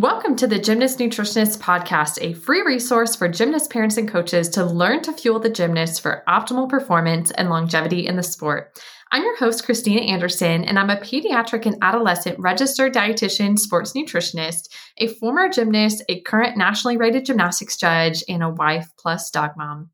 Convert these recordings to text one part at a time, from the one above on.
Welcome to the Gymnast Nutritionist Podcast, a free resource for gymnast parents and coaches to learn to fuel the gymnast for optimal performance and longevity in the sport. I'm your host, Christina Anderson, and I'm a pediatric and adolescent registered dietitian sports nutritionist, a former gymnast, a current nationally rated gymnastics judge, and a wife plus dog mom.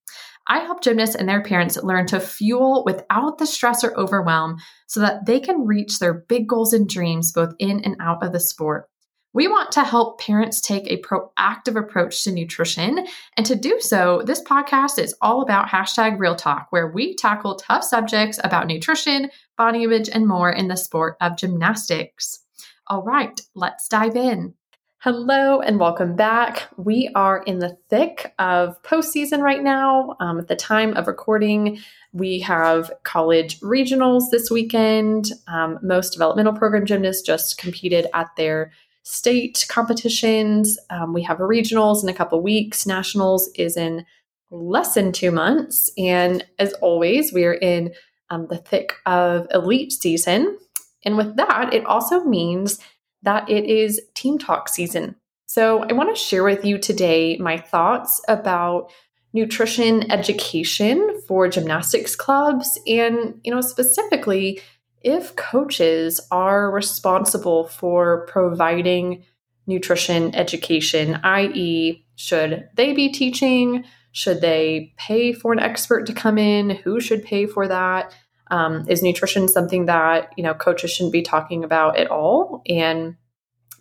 I help gymnasts and their parents learn to fuel without the stress or overwhelm so that they can reach their big goals and dreams both in and out of the sport. We want to help parents take a proactive approach to nutrition. And to do so, this podcast is all about hashtag real talk, where we tackle tough subjects about nutrition, body image, and more in the sport of gymnastics. All right, let's dive in. Hello and welcome back. We are in the thick of postseason right now. Um, at the time of recording, we have college regionals this weekend. Um, most developmental program gymnasts just competed at their state competitions. Um, we have regionals in a couple weeks. Nationals is in less than two months. And as always, we are in um, the thick of elite season. And with that, it also means that it is team talk season. So I want to share with you today my thoughts about nutrition education for gymnastics clubs and you know specifically if coaches are responsible for providing nutrition education, i.e., should they be teaching? Should they pay for an expert to come in? Who should pay for that? Um, is nutrition something that you know coaches shouldn't be talking about at all, and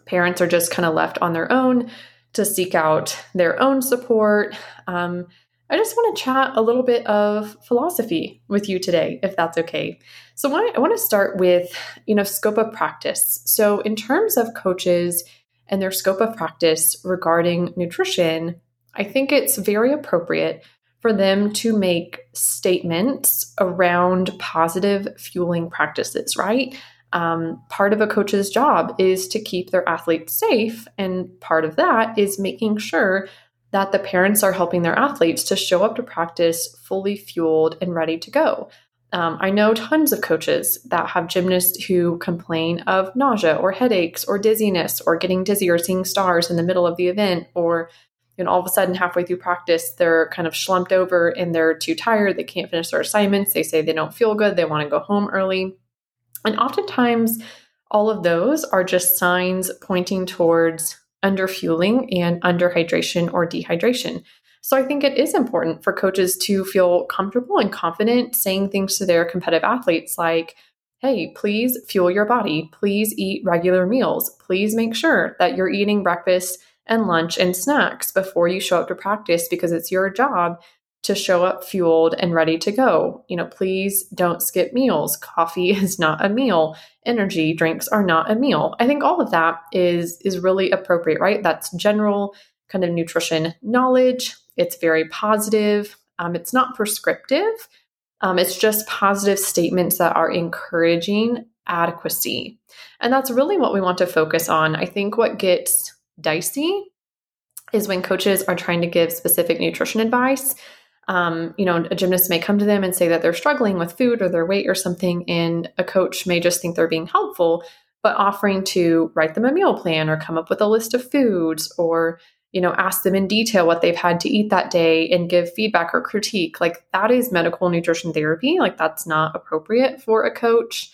parents are just kind of left on their own to seek out their own support? Um, I just want to chat a little bit of philosophy with you today, if that's okay. So, I want to start with, you know, scope of practice. So, in terms of coaches and their scope of practice regarding nutrition, I think it's very appropriate for them to make statements around positive fueling practices, right? Um, part of a coach's job is to keep their athletes safe. And part of that is making sure that the parents are helping their athletes to show up to practice fully fueled and ready to go. Um, I know tons of coaches that have gymnasts who complain of nausea or headaches or dizziness or getting dizzy or seeing stars in the middle of the event or you know, all of a sudden halfway through practice they're kind of slumped over and they're too tired they can't finish their assignments they say they don't feel good they want to go home early and oftentimes all of those are just signs pointing towards underfueling and underhydration or dehydration. So I think it is important for coaches to feel comfortable and confident saying things to their competitive athletes like, hey, please fuel your body. Please eat regular meals. Please make sure that you're eating breakfast and lunch and snacks before you show up to practice because it's your job to show up fueled and ready to go. You know, please don't skip meals. Coffee is not a meal. Energy drinks are not a meal. I think all of that is is really appropriate, right? That's general kind of nutrition knowledge. It's very positive. Um, it's not prescriptive. Um, it's just positive statements that are encouraging adequacy. And that's really what we want to focus on. I think what gets dicey is when coaches are trying to give specific nutrition advice um, you know, a gymnast may come to them and say that they're struggling with food or their weight or something, and a coach may just think they're being helpful, but offering to write them a meal plan or come up with a list of foods or you know ask them in detail what they've had to eat that day and give feedback or critique. Like that is medical nutrition therapy. Like that's not appropriate for a coach.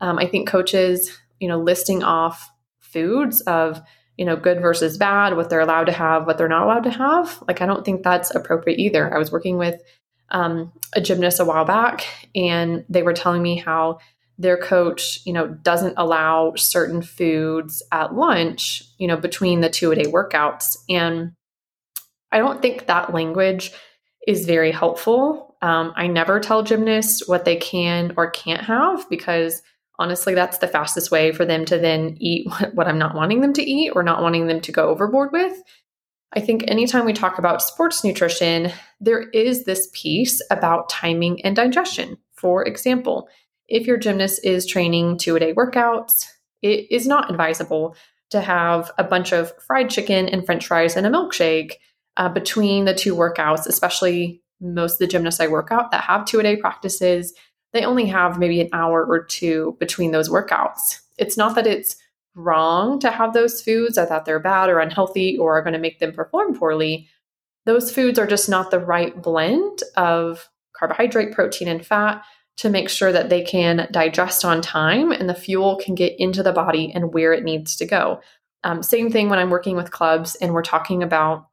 Um, i think coaches you know listing off foods of you know, good versus bad, what they're allowed to have, what they're not allowed to have. Like, I don't think that's appropriate either. I was working with um, a gymnast a while back, and they were telling me how their coach, you know, doesn't allow certain foods at lunch, you know, between the two a day workouts. And I don't think that language is very helpful. Um, I never tell gymnasts what they can or can't have because honestly, that's the fastest way for them to then eat what I'm not wanting them to eat or not wanting them to go overboard with. I think anytime we talk about sports nutrition, there is this piece about timing and digestion. For example, if your gymnast is training two a day workouts, it is not advisable to have a bunch of fried chicken and french fries and a milkshake uh, between the two workouts, especially most of the gymnasts I work out that have two a day practices they only have maybe an hour or two between those workouts. It's not that it's wrong to have those foods or that they're bad or unhealthy or are going to make them perform poorly. Those foods are just not the right blend of carbohydrate, protein, and fat to make sure that they can digest on time and the fuel can get into the body and where it needs to go. Um, same thing when I'm working with clubs and we're talking about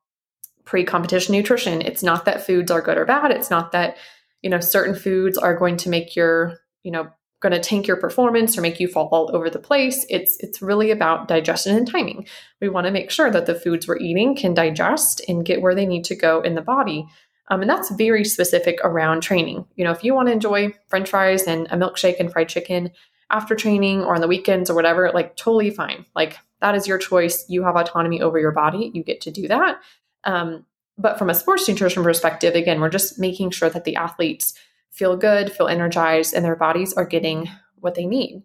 pre competition nutrition. It's not that foods are good or bad. It's not that, you know, certain foods are going to make your, you know, going to tank your performance or make you fall all over the place. It's it's really about digestion and timing. We want to make sure that the foods we're eating can digest and get where they need to go in the body. Um, and that's very specific around training. You know, if you want to enjoy French fries and a milkshake and fried chicken after training or on the weekends or whatever, like totally fine. Like that is your choice. You have autonomy over your body. You get to do that. Um, but from a sports nutrition perspective, again, we're just making sure that the athletes feel good, feel energized, and their bodies are getting what they need.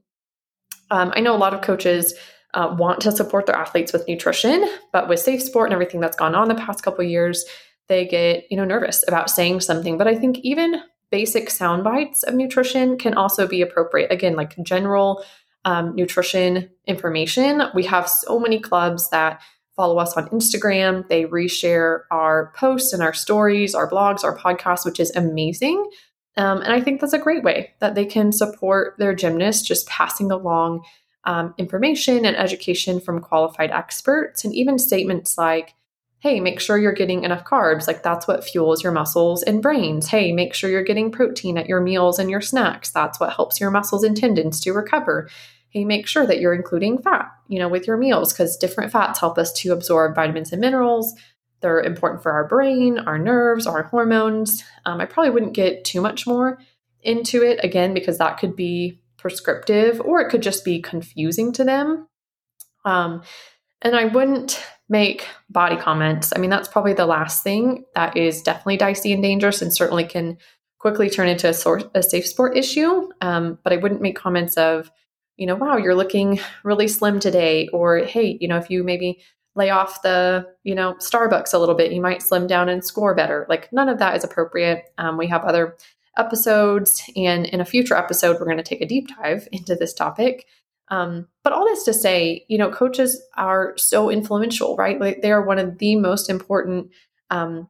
Um, I know a lot of coaches uh, want to support their athletes with nutrition, but with safe sport and everything that's gone on the past couple years, they get you know nervous about saying something. But I think even basic sound bites of nutrition can also be appropriate. Again, like general um, nutrition information. We have so many clubs that follow us on Instagram. They reshare our posts and our stories, our blogs, our podcasts, which is amazing. Um, and I think that's a great way that they can support their gymnasts, just passing along um, information and education from qualified experts, and even statements like, hey, make sure you're getting enough carbs. Like that's what fuels your muscles and brains. Hey, make sure you're getting protein at your meals and your snacks. That's what helps your muscles and tendons to recover. Hey, make sure that you're including fat, you know, with your meals because different fats help us to absorb vitamins and minerals. They're important for our brain, our nerves, our hormones. Um, I probably wouldn't get too much more into it again because that could be prescriptive or it could just be confusing to them. Um, and I wouldn't make body comments. I mean, that's probably the last thing that is definitely dicey and dangerous and certainly can quickly turn into a, a safe sport issue. Um, but I wouldn't make comments of, you know, wow, you're looking really slim today, or hey, you know, if you maybe lay off the you know starbucks a little bit you might slim down and score better. Like none of that is appropriate. Um, we have other episodes and in a future episode we're going to take a deep dive into this topic. Um, but all this to say you know coaches are so influential right? Like they are one of the most important um,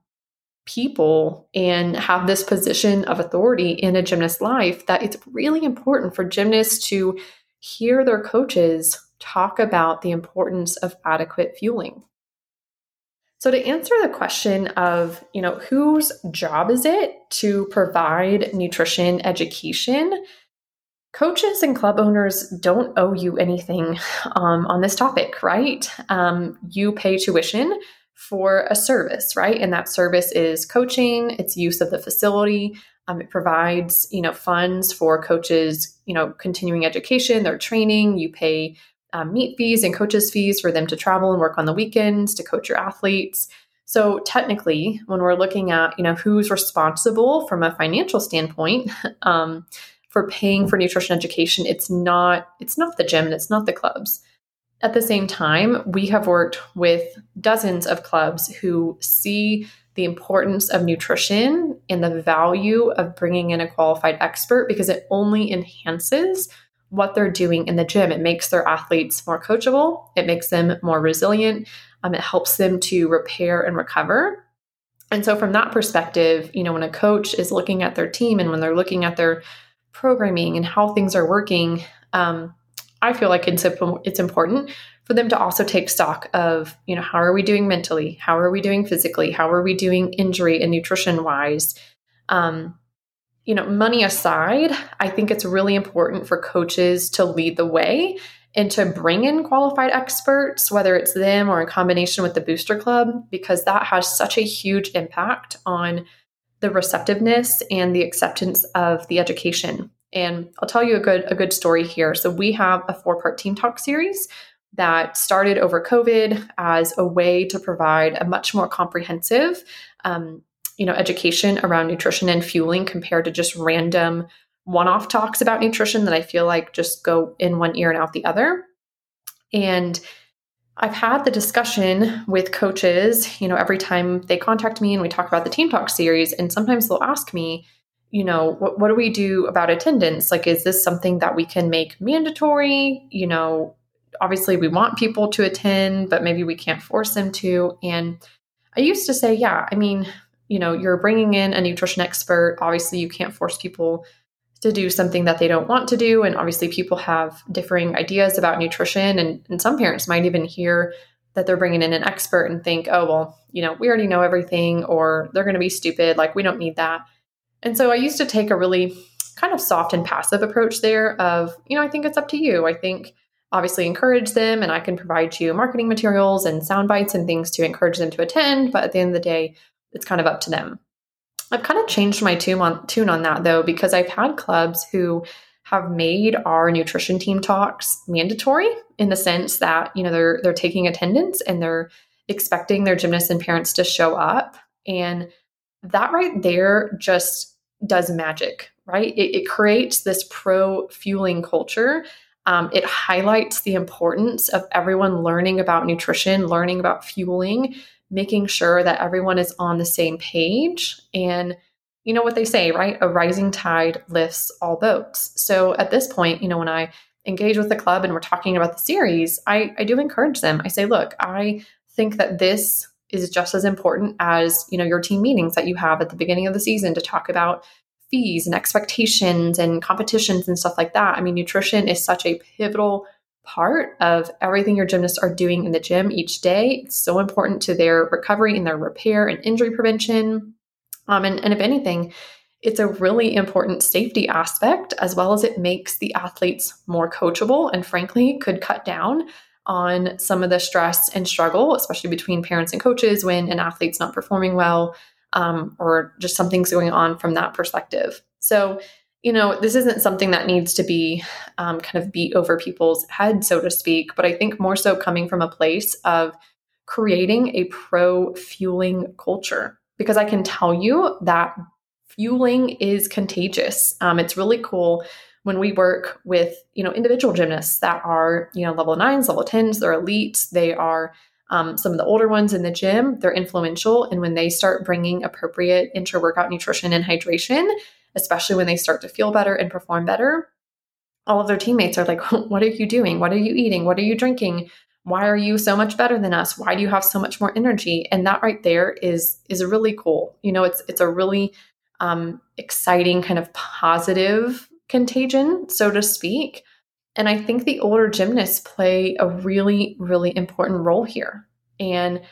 people and have this position of authority in a gymnast life that it's really important for gymnasts to hear their coaches talk about the importance of adequate fueling. So to answer the question of, you know, whose job is it to provide nutrition education? Coaches and club owners don't owe you anything um, on this topic, right? Um, you pay tuition for a service, right? And that service is coaching, it's use of the facility. Um, it provides, you know, funds for coaches, you know, continuing education, their training. You pay um, meet fees and coaches fees for them to travel and work on the weekends to coach your athletes. So technically, when we're looking at you know who's responsible from a financial standpoint um, for paying for nutrition education, it's not it's not the gym and it's not the clubs. At the same time, we have worked with dozens of clubs who see the importance of nutrition and the value of bringing in a qualified expert because it only enhances what they're doing in the gym. It makes their athletes more coachable, it makes them more resilient, um, it helps them to repair and recover. And so, from that perspective, you know, when a coach is looking at their team and when they're looking at their programming and how things are working, um, I feel like it's, it's important for them to also take stock of, you know, how are we doing mentally? How are we doing physically? How are we doing injury and nutrition wise? Um, you know, money aside, I think it's really important for coaches to lead the way and to bring in qualified experts, whether it's them or in combination with the booster club, because that has such a huge impact on the receptiveness and the acceptance of the education. And I'll tell you a good a good story here. So we have a four-part team talk series that started over COVID as a way to provide a much more comprehensive um, you know education around nutrition and fueling compared to just random one-off talks about nutrition that I feel like just go in one ear and out the other. And I've had the discussion with coaches, you know, every time they contact me and we talk about the Team Talk series, and sometimes they'll ask me, you know, what, what do we do about attendance? Like, is this something that we can make mandatory? You know, obviously we want people to attend, but maybe we can't force them to. And I used to say, yeah, I mean, you know, you're bringing in a nutrition expert. Obviously, you can't force people to do something that they don't want to do. And obviously, people have differing ideas about nutrition. And, and some parents might even hear that they're bringing in an expert and think, oh, well, you know, we already know everything, or they're going to be stupid. Like, we don't need that. And so I used to take a really kind of soft and passive approach there of, you know, I think it's up to you. I think obviously encourage them and I can provide you marketing materials and sound bites and things to encourage them to attend. But at the end of the day, it's kind of up to them. I've kind of changed my tune on, tune on that though, because I've had clubs who have made our nutrition team talks mandatory in the sense that, you know, they're they're taking attendance and they're expecting their gymnasts and parents to show up. And that right there just does magic, right? It, it creates this pro fueling culture. Um, it highlights the importance of everyone learning about nutrition, learning about fueling, making sure that everyone is on the same page. And you know what they say, right? A rising tide lifts all boats. So at this point, you know, when I engage with the club and we're talking about the series, I, I do encourage them. I say, look, I think that this is just as important as, you know, your team meetings that you have at the beginning of the season to talk about fees and expectations and competitions and stuff like that. I mean, nutrition is such a pivotal part of everything your gymnasts are doing in the gym each day. It's so important to their recovery and their repair and injury prevention. Um, and, and if anything, it's a really important safety aspect, as well as it makes the athletes more coachable and, frankly, could cut down on some of the stress and struggle, especially between parents and coaches when an athlete's not performing well um, or just something's going on from that perspective. So, you know, this isn't something that needs to be um, kind of beat over people's heads, so to speak, but I think more so coming from a place of creating a pro fueling culture. Because I can tell you that fueling is contagious. Um, it's really cool when we work with you know individual gymnasts that are you know level nines, level tens, they're elites, they are um, some of the older ones in the gym, they're influential. And when they start bringing appropriate intra workout nutrition and hydration, especially when they start to feel better and perform better, all of their teammates are like, What are you doing? What are you eating? What are you drinking? Why are you so much better than us? Why do you have so much more energy? And that right there is is really cool. You know, it's it's a really um, exciting kind of positive contagion, so to speak. And I think the older gymnasts play a really, really important role here. And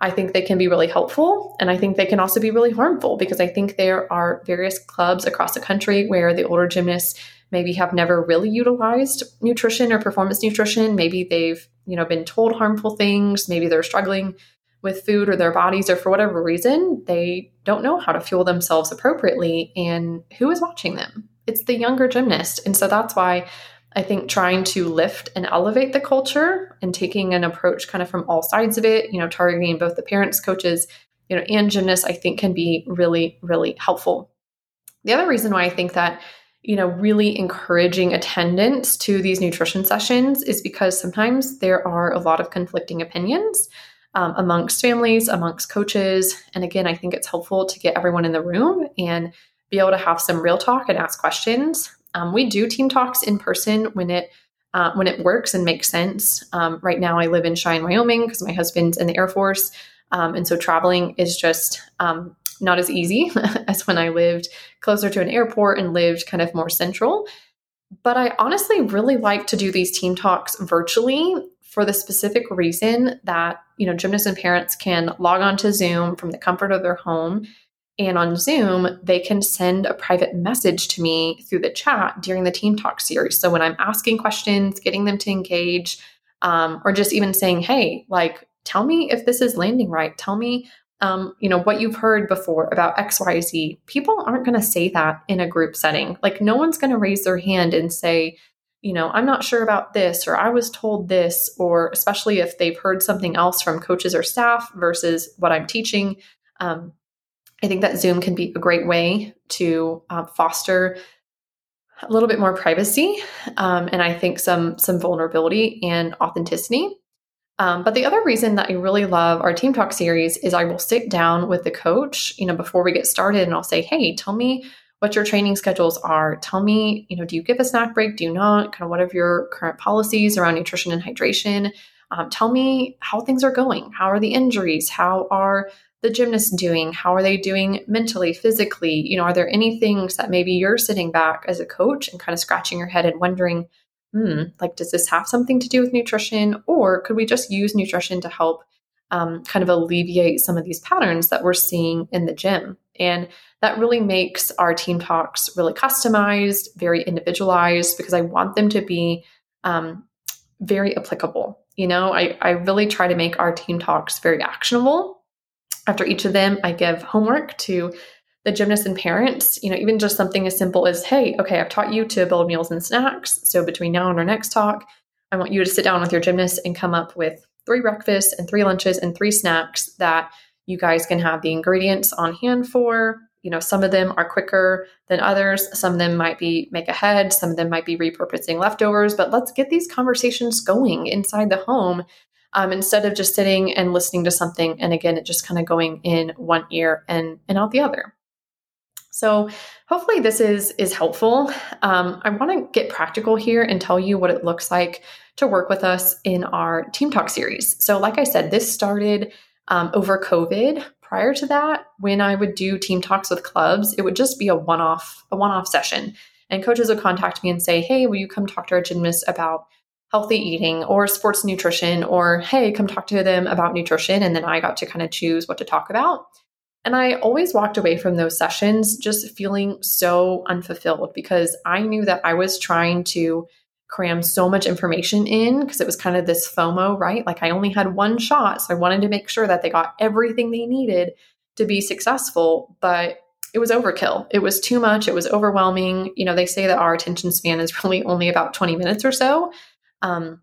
I think they can be really helpful. And I think they can also be really harmful because I think there are various clubs across the country where the older gymnasts maybe have never really utilized nutrition or performance nutrition. Maybe they've, you know, been told harmful things. Maybe they're struggling with food or their bodies, or for whatever reason, they don't know how to fuel themselves appropriately. And who is watching them? It's the younger gymnast. And so that's why I think trying to lift and elevate the culture and taking an approach kind of from all sides of it, you know, targeting both the parents, coaches, you know, and gymnasts, I think can be really, really helpful. The other reason why I think that, you know, really encouraging attendance to these nutrition sessions is because sometimes there are a lot of conflicting opinions um, amongst families, amongst coaches. And again, I think it's helpful to get everyone in the room and be able to have some real talk and ask questions um, we do team talks in person when it uh, when it works and makes sense. Um, right now, I live in Cheyenne, Wyoming, because my husband's in the Air Force, um, and so traveling is just um, not as easy as when I lived closer to an airport and lived kind of more central. But I honestly really like to do these team talks virtually for the specific reason that you know gymnasts and parents can log on to Zoom from the comfort of their home and on Zoom, they can send a private message to me through the chat during the Team Talk series. So when I'm asking questions, getting them to engage, um, or just even saying, hey, like, tell me if this is landing right. Tell me, um, you know, what you've heard before about XYZ. People aren't going to say that in a group setting. Like, no one's going to raise their hand and say, you know, I'm not sure about this, or I was told this, or especially if they've heard something else from coaches or staff versus what I'm teaching. Um, I think that Zoom can be a great way to uh, foster a little bit more privacy, um, and I think some some vulnerability and authenticity. Um, but the other reason that I really love our Team Talk series is I will sit down with the coach, you know, before we get started, and I'll say, "Hey, tell me what your training schedules are. Tell me, you know, do you give a snack break? Do you not? Kind of what are your current policies around nutrition and hydration? Um, tell me how things are going. How are the injuries? How are the gymnast doing? How are they doing mentally, physically? You know, are there any things that maybe you're sitting back as a coach and kind of scratching your head and wondering, hmm, like, does this have something to do with nutrition? Or could we just use nutrition to help um, kind of alleviate some of these patterns that we're seeing in the gym? And that really makes our team talks really customized, very individualized, because I want them to be um, very applicable. You know, I, I really try to make our team talks very actionable. After each of them, I give homework to the gymnasts and parents, you know, even just something as simple as, hey, okay, I've taught you to build meals and snacks. So between now and our next talk, I want you to sit down with your gymnast and come up with three breakfasts and three lunches and three snacks that you guys can have the ingredients on hand for. You know, some of them are quicker than others. Some of them might be make ahead. Some of them might be repurposing leftovers. But let's get these conversations going inside the home um, instead of just sitting and listening to something. And again, it just kind of going in one ear and, and out the other. So hopefully this is is helpful. Um, I want to get practical here and tell you what it looks like to work with us in our Team Talk series. So, like I said, this started um, over COVID. Prior to that, when I would do team talks with clubs, it would just be a one-off, a one-off session. And coaches would contact me and say, Hey, will you come talk to our gymnasts about healthy eating or sports nutrition? Or hey, come talk to them about nutrition. And then I got to kind of choose what to talk about. And I always walked away from those sessions just feeling so unfulfilled because I knew that I was trying to cram so much information in because it was kind of this FOMO, right? Like I only had one shot. So I wanted to make sure that they got everything they needed to be successful. But it was overkill. It was too much. It was overwhelming. You know, they say that our attention span is really only about 20 minutes or so. Um,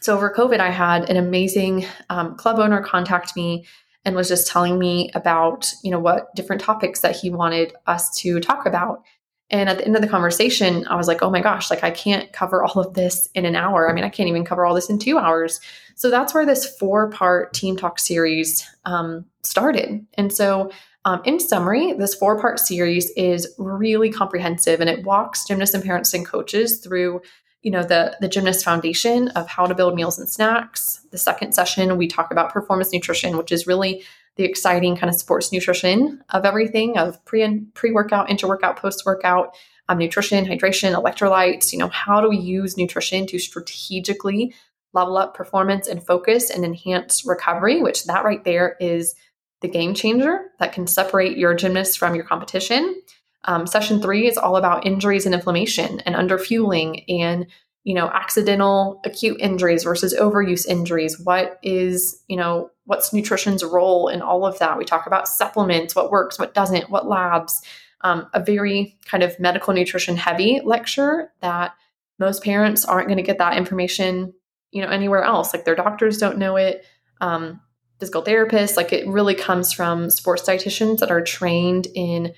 so over COVID, I had an amazing um, club owner contact me and was just telling me about, you know, what different topics that he wanted us to talk about. And at the end of the conversation, I was like, oh my gosh, like I can't cover all of this in an hour. I mean, I can't even cover all this in two hours. So that's where this four part Team Talk series um, started. And so, um, in summary, this four part series is really comprehensive and it walks gymnasts and parents and coaches through you know the the gymnast foundation of how to build meals and snacks the second session we talk about performance nutrition which is really the exciting kind of sports nutrition of everything of pre and pre workout, inter workout, post workout, um, nutrition, hydration, electrolytes. You know, how do we use nutrition to strategically level up performance and focus and enhance recovery? Which that right there is the game changer that can separate your gymnast from your competition. Um, session three is all about injuries and inflammation and underfueling and you know accidental acute injuries versus overuse injuries. What is you know what's nutrition's role in all of that? We talk about supplements what works what doesn't what labs. Um, a very kind of medical nutrition heavy lecture that most parents aren't going to get that information you know anywhere else. Like their doctors don't know it. Um, physical therapists like it really comes from sports dietitians that are trained in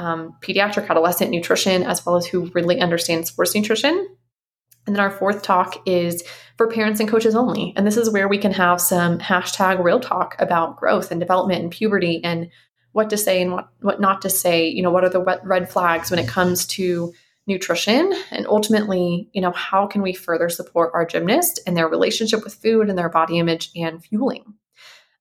um, pediatric adolescent nutrition as well as who really understands sports nutrition and then our fourth talk is for parents and coaches only. And this is where we can have some hashtag real talk about growth and development and puberty and what to say and what, what not to say. You know, what are the red flags when it comes to nutrition? And ultimately, you know, how can we further support our gymnast and their relationship with food and their body image and fueling?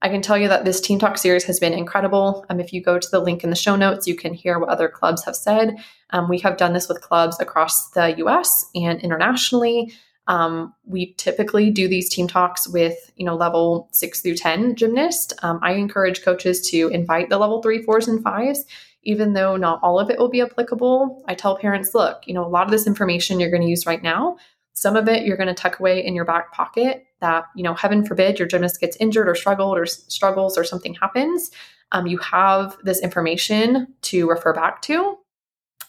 I can tell you that this Team Talk series has been incredible. Um, if you go to the link in the show notes, you can hear what other clubs have said. Um, we have done this with clubs across the US and internationally. Um, we typically do these team talks with, you know, level six through 10 gymnasts. Um, I encourage coaches to invite the level three, fours, and fives, even though not all of it will be applicable. I tell parents, look, you know, a lot of this information you're going to use right now some of it you're going to tuck away in your back pocket that, you know, heaven forbid your gymnast gets injured or struggled or struggles or something happens. Um, you have this information to refer back to.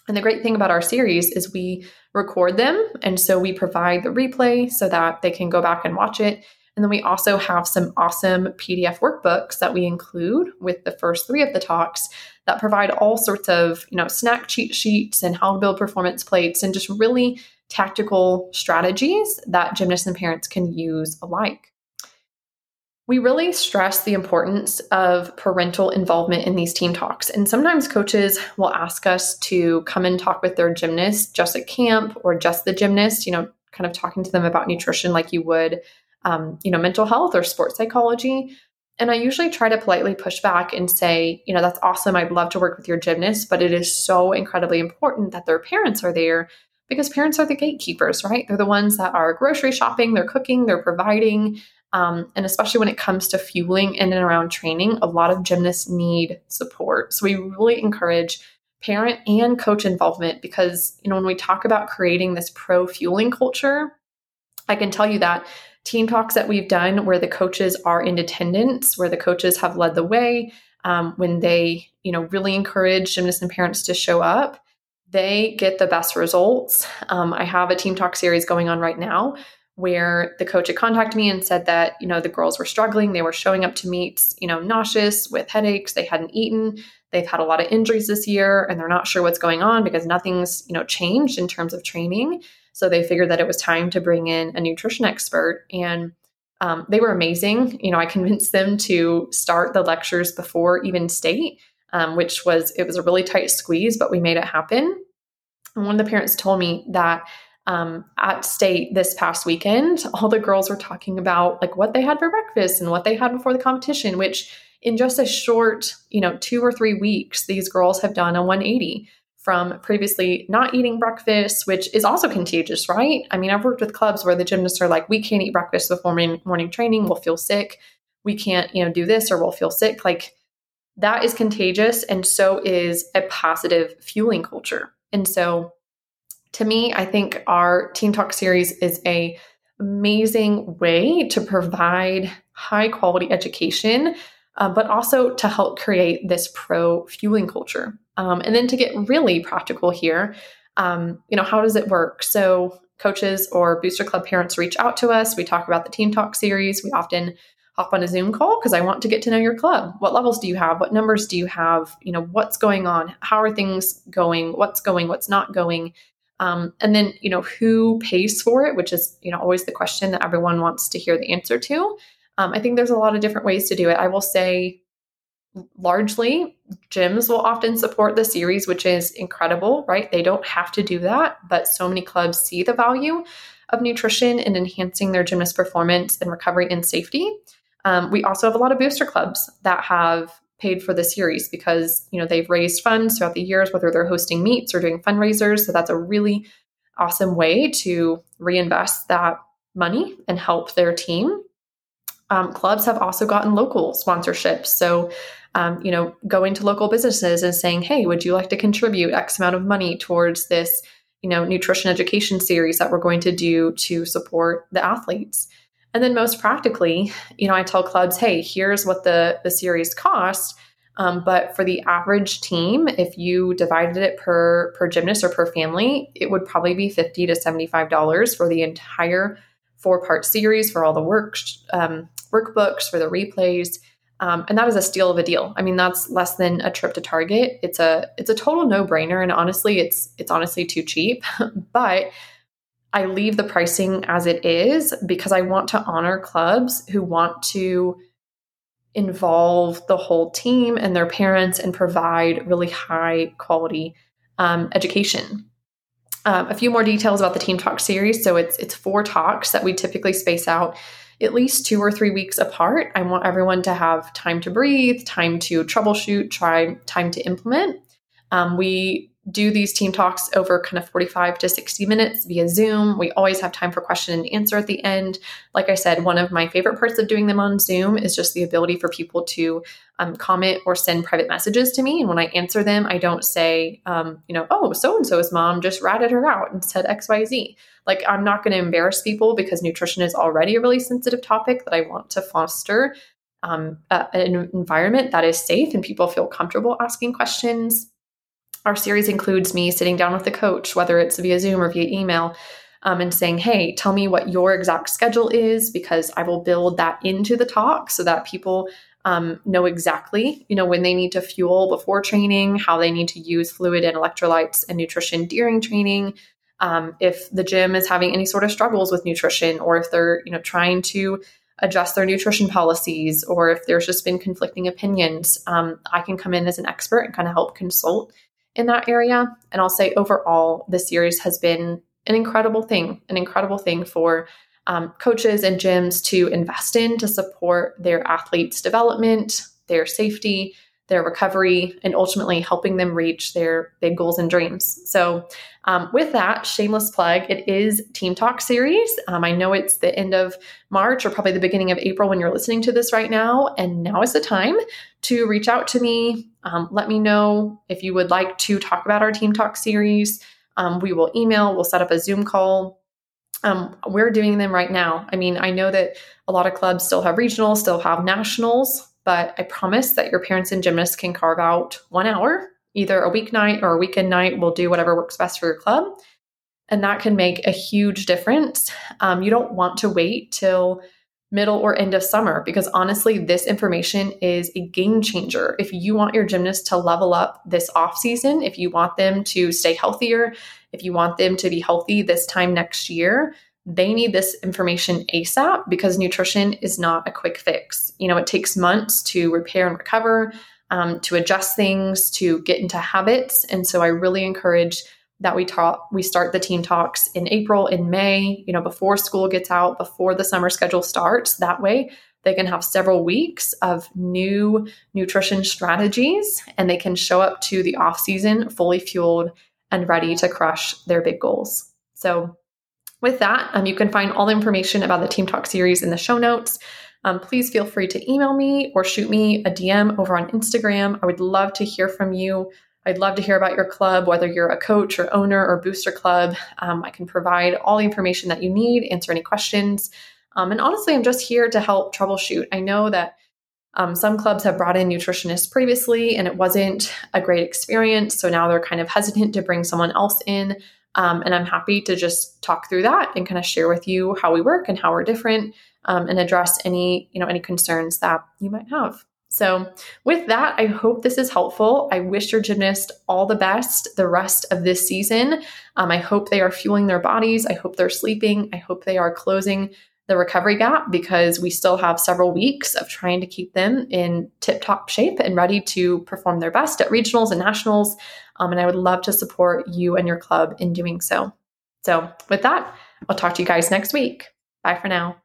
And the great thing about our series is we record them. And so we provide the replay so that they can go back and watch it. And then we also have some awesome PDF workbooks that we include with the first three of the talks that provide all sorts of, you know, snack cheat sheets and how to build performance plates and just really tactical strategies that gymnasts and parents can use alike. we really stress the importance of parental involvement in these team talks. And sometimes coaches will ask us to come and talk with their gymnast just at camp or just the gymnast, you know, kind of talking to them about nutrition like you would, um, you know, mental health or sports psychology. And I usually try to politely push back and say, you know, that's awesome. I'd love to work with your gymnast, but it is so incredibly important that their parents are there because parents are the gatekeepers, right? They're the ones that are grocery shopping, they're cooking, they're providing. Um, and especially when it comes to fueling in and around training, a lot of gymnasts need support. So we really encourage parent and coach involvement because, you know, when we talk about creating this pro fueling culture, I can tell you that team talks that we've done where the coaches are in attendance, where the coaches have led the way, um, when they, you know, really encourage gymnasts and parents to show up, they get the best results. Um, I have a team talk series going on right now where the coach had contacted me and said that you know the girls were struggling they were showing up to meets you know nauseous with headaches they hadn't eaten they've had a lot of injuries this year and they're not sure what's going on because nothing's you know changed in terms of training so they figured that it was time to bring in a nutrition expert and um, they were amazing. You know i convinced them to start the lectures before even state um, which was it was a really tight squeeze but we made it happen. And one of the parents told me that um, at state this past weekend, all the girls were talking about like what they had for breakfast and what they had before the competition, which in just a short, you know, two or three weeks, these girls have done a 180 from previously not eating breakfast, which is also contagious, right? I mean, I've worked with clubs where the gymnasts are like, we can't eat breakfast before morning, morning training, we'll feel sick. We can't, you know, do this or we'll feel sick. Like that is contagious. And so is a positive fueling culture. And so to me, I think our Team Talk series is a amazing way to provide high quality education, uh, but also to help create this pro fueling culture. Um, and then to get really practical here, um, you know, how does it work? So coaches or booster club parents reach out to us. We talk about the Team Talk series. We often hop on a Zoom call because I want to get to know your club. What levels do you have? What numbers do you have? You know, what's going on? How are things going? What's going? What's not going? Um, and then, you know, who pays for it, which is, you know, always the question that everyone wants to hear the answer to. Um, I think there's a lot of different ways to do it. I will say, largely, gyms will often support the series, which is incredible, right? They don't have to do that, but so many clubs see the value of nutrition in enhancing their gymnast performance and recovery and safety. Um, we also have a lot of booster clubs that have paid for the series because you know they've raised funds throughout the years whether they're hosting meets or doing fundraisers so that's a really awesome way to reinvest that money and help their team um, clubs have also gotten local sponsorships so um, you know going to local businesses and saying hey would you like to contribute x amount of money towards this you know nutrition education series that we're going to do to support the athletes and then most practically, you know, I tell clubs, hey, here's what the, the series cost. Um, but for the average team, if you divided it per per gymnast or per family, it would probably be fifty to seventy five dollars for the entire four part series for all the work um, workbooks for the replays, um, and that is a steal of a deal. I mean, that's less than a trip to Target. It's a it's a total no brainer, and honestly, it's it's honestly too cheap. but I leave the pricing as it is because I want to honor clubs who want to involve the whole team and their parents and provide really high quality um, education. Um, a few more details about the Team Talk series. So it's it's four talks that we typically space out at least two or three weeks apart. I want everyone to have time to breathe, time to troubleshoot, try time to implement. Um, we do these team talks over kind of 45 to 60 minutes via Zoom. We always have time for question and answer at the end. Like I said, one of my favorite parts of doing them on Zoom is just the ability for people to um, comment or send private messages to me. And when I answer them, I don't say, um, you know, oh, so and so's mom just ratted her out and said XYZ. Like, I'm not going to embarrass people because nutrition is already a really sensitive topic that I want to foster um, an environment that is safe and people feel comfortable asking questions our series includes me sitting down with the coach, whether it's via Zoom or via email, um, and saying, Hey, tell me what your exact schedule is, because I will build that into the talk so that people um, know exactly, you know, when they need to fuel before training, how they need to use fluid and electrolytes and nutrition during training. Um, if the gym is having any sort of struggles with nutrition, or if they're, you know, trying to adjust their nutrition policies or if there's just been conflicting opinions, um, I can come in as an expert and kind of help consult in that area. And I'll say overall, the series has been an incredible thing, an incredible thing for um, coaches and gyms to invest in to support their athletes' development, their safety, their recovery, and ultimately helping them reach their big goals and dreams. So, um, with that, shameless plug, it is Team Talk series. Um, I know it's the end of March or probably the beginning of April when you're listening to this right now. And now is the time to reach out to me. Um, let me know if you would like to talk about our Team Talk series. Um, we will email, we'll set up a Zoom call. Um, we're doing them right now. I mean, I know that a lot of clubs still have regionals, still have nationals but I promise that your parents and gymnasts can carve out one hour, either a weeknight or a weekend night. We'll do whatever works best for your club. And that can make a huge difference. Um, you don't want to wait till middle or end of summer because honestly, this information is a game changer. If you want your gymnast to level up this off season, if you want them to stay healthier, if you want them to be healthy this time next year, they need this information ASAP because nutrition is not a quick fix. You know, it takes months to repair and recover, um, to adjust things, to get into habits. And so I really encourage that we talk we start the team talks in April, in May, you know, before school gets out, before the summer schedule starts. That way they can have several weeks of new nutrition strategies and they can show up to the off season fully fueled and ready to crush their big goals. So with that, um, you can find all the information about the Team Talk series in the show notes. Um, please feel free to email me or shoot me a DM over on Instagram. I would love to hear from you. I'd love to hear about your club, whether you're a coach or owner or booster club. Um, I can provide all the information that you need, answer any questions. Um, and honestly, I'm just here to help troubleshoot. I know that um, some clubs have brought in nutritionists previously and it wasn't a great experience. So now they're kind of hesitant to bring someone else in. Um, and I'm happy to just talk through that and kind of share with you how we work and how we're different um, and address any, you know, any concerns that you might have. So, with that, I hope this is helpful. I wish your gymnast all the best the rest of this season. Um, I hope they are fueling their bodies. I hope they're sleeping. I hope they are closing the recovery gap because we still have several weeks of trying to keep them in tip top shape and ready to perform their best at regionals and nationals. Um, and I would love to support you and your club in doing so. So, with that, I'll talk to you guys next week. Bye for now.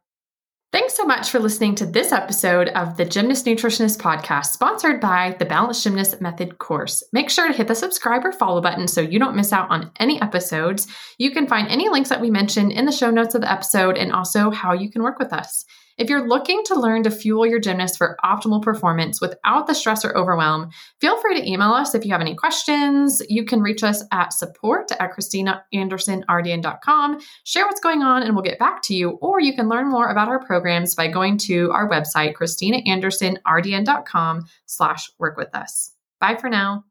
Thanks so much for listening to this episode of the Gymnast Nutritionist Podcast, sponsored by the Balanced Gymnast Method course. Make sure to hit the subscribe or follow button so you don't miss out on any episodes. You can find any links that we mentioned in the show notes of the episode and also how you can work with us. If you're looking to learn to fuel your gymnast for optimal performance without the stress or overwhelm, feel free to email us if you have any questions. You can reach us at support at christinaandersonrdn.com. Share what's going on and we'll get back to you. Or you can learn more about our programs by going to our website, christinaandersonrdn.com slash work with us. Bye for now.